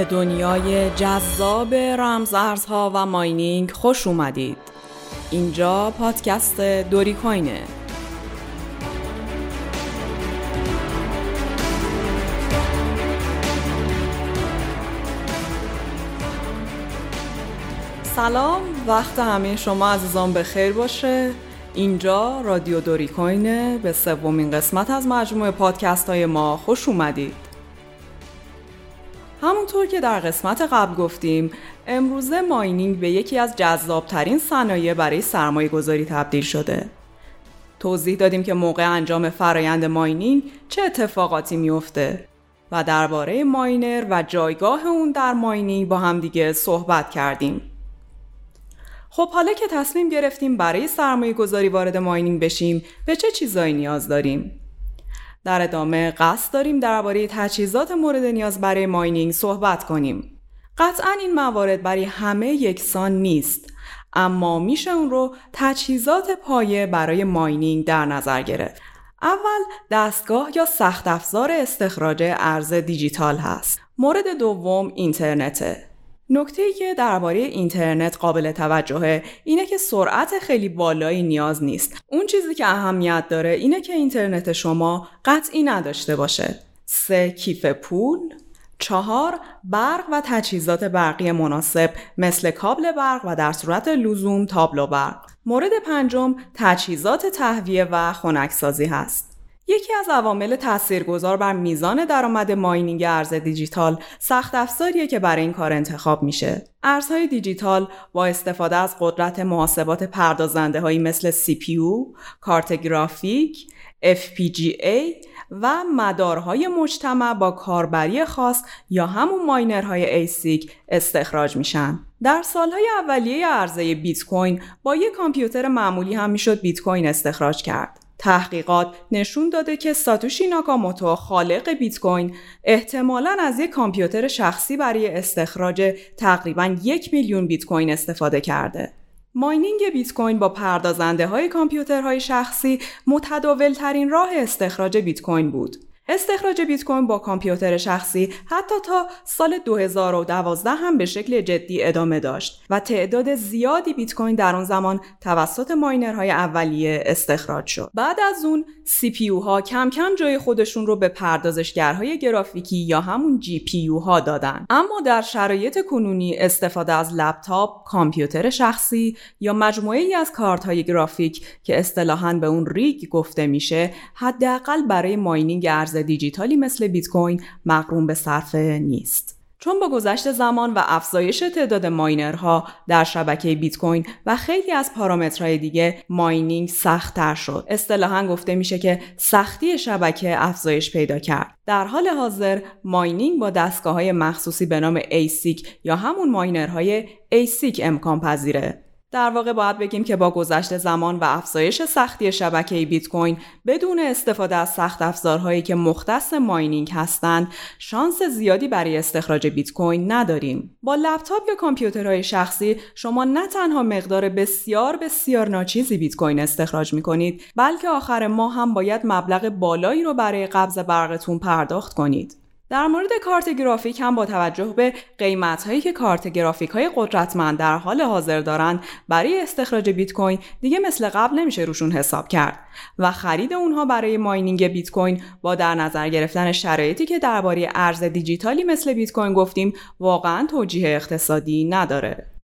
به دنیای جذاب رمزارزها و ماینینگ خوش اومدید. اینجا پادکست دوری کوینه. سلام وقت همه شما عزیزان به خیر باشه. اینجا رادیو دوری کوینه به سومین قسمت از مجموعه پادکست های ما خوش اومدید. همونطور که در قسمت قبل گفتیم امروزه ماینینگ به یکی از جذابترین صنایع برای سرمایه گذاری تبدیل شده توضیح دادیم که موقع انجام فرایند ماینینگ چه اتفاقاتی میفته و درباره ماینر و جایگاه اون در ماینینگ با هم دیگه صحبت کردیم خب حالا که تصمیم گرفتیم برای سرمایه گذاری وارد ماینینگ بشیم به چه چیزایی نیاز داریم؟ در ادامه قصد داریم درباره تجهیزات مورد نیاز برای ماینینگ صحبت کنیم. قطعا این موارد برای همه یکسان نیست اما میشه اون رو تجهیزات پایه برای ماینینگ در نظر گرفت. اول دستگاه یا سخت افزار استخراج ارز دیجیتال هست. مورد دوم اینترنته. نکته که درباره اینترنت قابل توجهه اینه که سرعت خیلی بالایی نیاز نیست. اون چیزی که اهمیت داره اینه که اینترنت شما قطعی نداشته باشه. سه کیف پول چهار برق و تجهیزات برقی مناسب مثل کابل برق و در صورت لزوم تابلو برق. مورد پنجم تجهیزات تهویه و خنکسازی هست. یکی از عوامل تاثیرگذار بر میزان درآمد ماینینگ ارز دیجیتال سخت افزاریه که برای این کار انتخاب میشه. ارزهای دیجیتال با استفاده از قدرت محاسبات پردازنده هایی مثل CPU، کارت گرافیک، FPGA و مدارهای مجتمع با کاربری خاص یا همون ماینرهای ASIC استخراج میشن. در سالهای اولیه عرضه بیت کوین با یک کامپیوتر معمولی هم می‌شد بیت کوین استخراج کرد. تحقیقات نشون داده که ساتوشی ناکاموتو خالق بیت کوین احتمالا از یک کامپیوتر شخصی برای استخراج تقریبا یک میلیون بیت کوین استفاده کرده. mining بیت کوین با پردازنده های کامپیوترهای شخصی متداول ترین راه استخراج بیت کوین بود. استخراج بیت کوین با کامپیوتر شخصی حتی تا سال 2012 هم به شکل جدی ادامه داشت و تعداد زیادی بیت کوین در آن زمان توسط miner های اولیه استخراج شد. بعد از اون CPU ها کم کم جای خودشون رو به پردازشگرهای گرافیکی یا همون GPU ها دادن. اما در شرایط کنونی استفاده از لپتاپ، کامپیوتر شخصی یا مجموعه ای از کارت های گرافیک که اصطلاحاً به اون rig گفته میشه، حداقل برای mining ارز دیجیتالی مثل بیت کوین مقرون به صرفه نیست. چون با گذشت زمان و افزایش تعداد ماینرها در شبکه بیت کوین و خیلی از پارامترهای دیگه ماینینگ سختتر شد. اصطلاحا گفته میشه که سختی شبکه افزایش پیدا کرد. در حال حاضر ماینینگ با دستگاه های مخصوصی به نام ASIC یا همون ماینرهای ASIC امکان پذیره. در واقع باید بگیم که با گذشت زمان و افزایش سختی شبکه بیت کوین بدون استفاده از سخت افزارهایی که مختص ماینینگ هستند شانس زیادی برای استخراج بیت کوین نداریم. با لپتاپ یا کامپیوترهای شخصی شما نه تنها مقدار بسیار بسیار ناچیزی بیت کوین استخراج می کنید بلکه آخر ماه هم باید مبلغ بالایی رو برای قبض برقتون پرداخت کنید. در مورد کارت گرافیک هم با توجه به قیمت هایی که کارت گرافیک های قدرتمند در حال حاضر دارند برای استخراج بیت کوین دیگه مثل قبل نمیشه روشون حساب کرد و خرید اونها برای mining بیت کوین با در نظر گرفتن شرایطی که درباره ارز دیجیتالی مثل بیت کوین گفتیم واقعا توجیه اقتصادی نداره.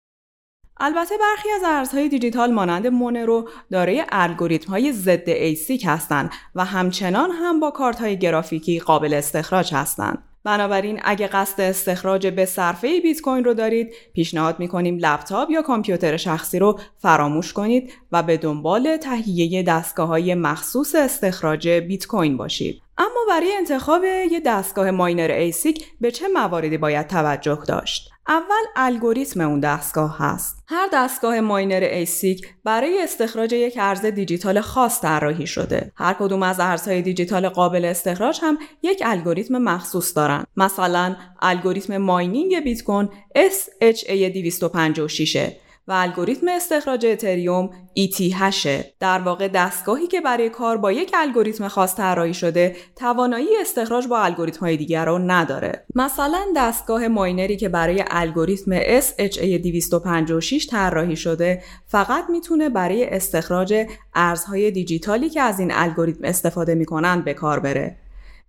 البته برخی از ارزهای دیجیتال مانند مونرو دارای الگوریتم های ضد ASIC هستند و همچنان هم با کارت های گرافیکی قابل استخراج هستند. بنابراین اگه قصد استخراج به صرفه بیت کوین رو دارید پیشنهاد می‌کنیم لپتاپ یا کامپیوتر شخصی رو فراموش کنید و به دنبال تهیه دستگاه های مخصوص استخراج بیت کوین باشید اما برای انتخاب یه دستگاه miner ASIC به چه مواردی باید توجه داشت اول الگوریتم اون دستگاه هست. هر دستگاه miner ASIC برای استخراج یک ارز دیجیتال خاص طراحی شده. هر کدوم از ارزهای دیجیتال قابل استخراج هم یک الگوریتم مخصوص دارن. مثلا الگوریتم mining بیت کوین SHA256 و الگوریتم استخراج اتریوم ETH در واقع دستگاهی که برای کار با یک الگوریتم خاص طراحی شده توانایی استخراج با الگوریتم های دیگر رو نداره. مثلا دستگاه miner ی که برای الگوریتم SHA256 طراحی شده فقط می‌تونه برای استخراج ارزهای دیجیتالی که از این الگوریتم استفاده می‌کنند به کار بره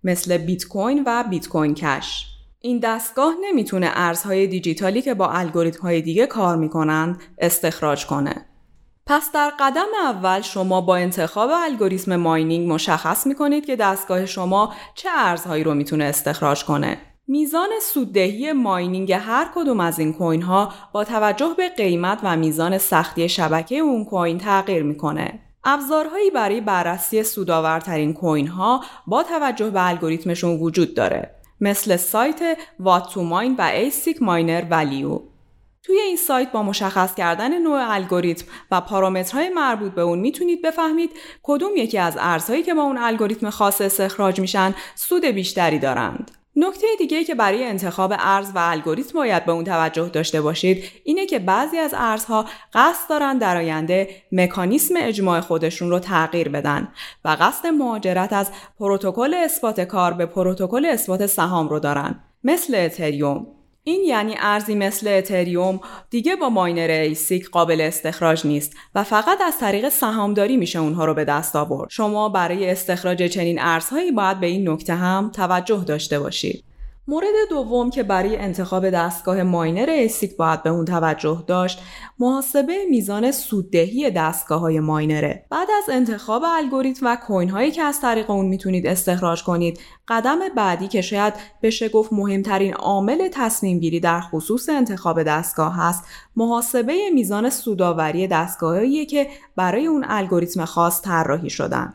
مثل بیت کوین و بیت کوین کش. این دستگاه نمی‌تونه ارزهای دیجیتالی که با الگوریتم های دیگه کار می‌کنند استخراج کنه. پس در قدم اول شما با انتخاب الگوریتم ماینینگ مشخص می‌کنید که دستگاه شما چه ارزهایی رو می‌تونه استخراج کنه. میزان سوددهی ماینینگ هر کدوم از این کوین ها با توجه به قیمت و میزان سختی شبکه اون کوین تغییر می‌کنه. ابزارهایی برای بررسی سودآورترین کوین ها با توجه به الگوریتمشون وجود داره. مثل سایت WhatToMine و ASIC Miner Value توی این سایت با مشخص کردن نوع الگوریتم و پارامترهای مربوط به اون می‌تونید بفهمید کدوم یکی از ارزهایی که با اون الگوریتم خاص استخراج میشن سود بیشتری دارند. نکته دیگه که برای انتخاب ارز و الگوریتم باید به اون توجه داشته باشید اینه که بعضی از ارزها قصد دارن در آینده مکانیسم اجماع خودشون رو تغییر بدن و قصد مهاجرت از پروتکل اثبات کار به پروتکل اثبات سهام رو دارن مثل اتریوم این یعنی ارزی مثل اتریوم دیگه با miner ASIC قابل استخراج نیست و فقط از طریق سهامداری میشه اونها رو به دست آورد. شما برای استخراج چنین ارزهایی باید به این نکته هم توجه داشته باشید. مورد دوم که برای انتخاب دستگاه miner ASIC باید به اون توجه داشت محاسبه میزان سوددهی دستگاه های miner ه. بعد از انتخاب الگوریتم و coin هایی که از طریق اون می‌تونید استخراج کنید قدم بعدی که شاید بشه گفت مهمترین عامل تصمیم گیری در خصوص انتخاب دستگاه هست محاسبه میزان سوداوری دستگاهایی که برای اون الگوریتم خاص طراحی شدن.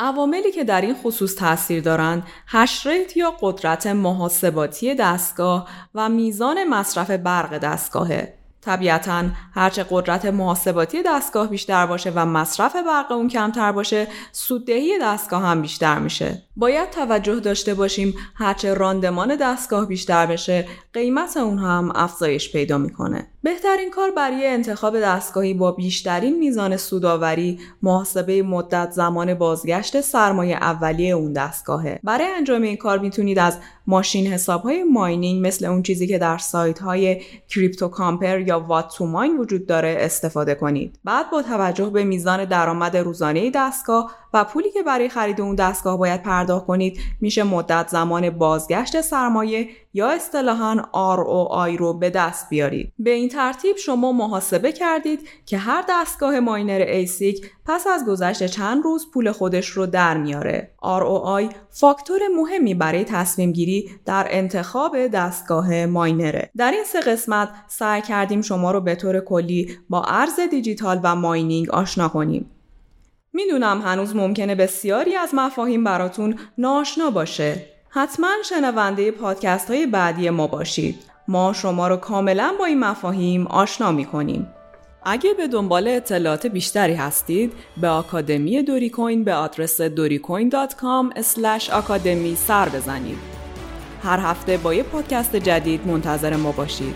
عواملی که در این خصوص تاثیر دارند هشریت یا قدرت محاسباتی دستگاه و میزان مصرف برق دستگاهه. طبیعتا هرچه قدرت محاسباتی دستگاه بیشتر باشه و مصرف برق اون کمتر باشه سوددهی دستگاه هم بیشتر میشه. باید توجه داشته باشیم هرچه راندمان دستگاه بیشتر بشه قیمت اون هم افزایش پیدا می‌کنه. بهترین کار برای انتخاب دستگاهی با بیشترین میزان سوداوری محاسبه مدت زمان بازگشت سرمایه اولیه اون دستگاهه. برای انجام این کار می‌تونید از ماشین حساب های ماینینگ مثل اون چیزی که در سایت های کریپتو کامپر یا وات تو ماین وجود داره استفاده کنید. بعد با توجه به میزان درآمد روزانه دستگاه و پولی که برای خرید اون دستگاه باید پرداخت کنید میشه مدت زمان بازگشت سرمایه یا اصطلاحاً ROI رو به دست بیارید. به این ترتیب شما محاسبه کردید که هر دستگاه miner ASIC پس از گذشت چند روز پول خودش رو در میاره. ROI فاکتور مهمی برای تصمیم گیری در انتخاب دستگاه miner ه. در این سه قسمت سعی کردیم شما رو به طور کلی با ارز دیجیتال و mining آشنا کنیم. می‌دونم هنوز ممکنه بسیاری از مفاهیم براتون ناآشنا باشه. حتما شنونده پادکست های بعدی ما باشید. ما شما رو کاملا با این مفاهیم آشنا می‌کنیم. اگه به دنبال اطلاعات بیشتری هستید به آکادمی دوری کوین به آدرس دوریکوین.com آکادمی سر بزنید. هر هفته با یه پادکست جدید منتظر ما باشید.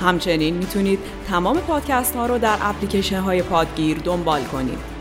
همچنین می‌تونید تمام پادکست ها رو در اپلیکیشن های پادگیر دنبال کنید.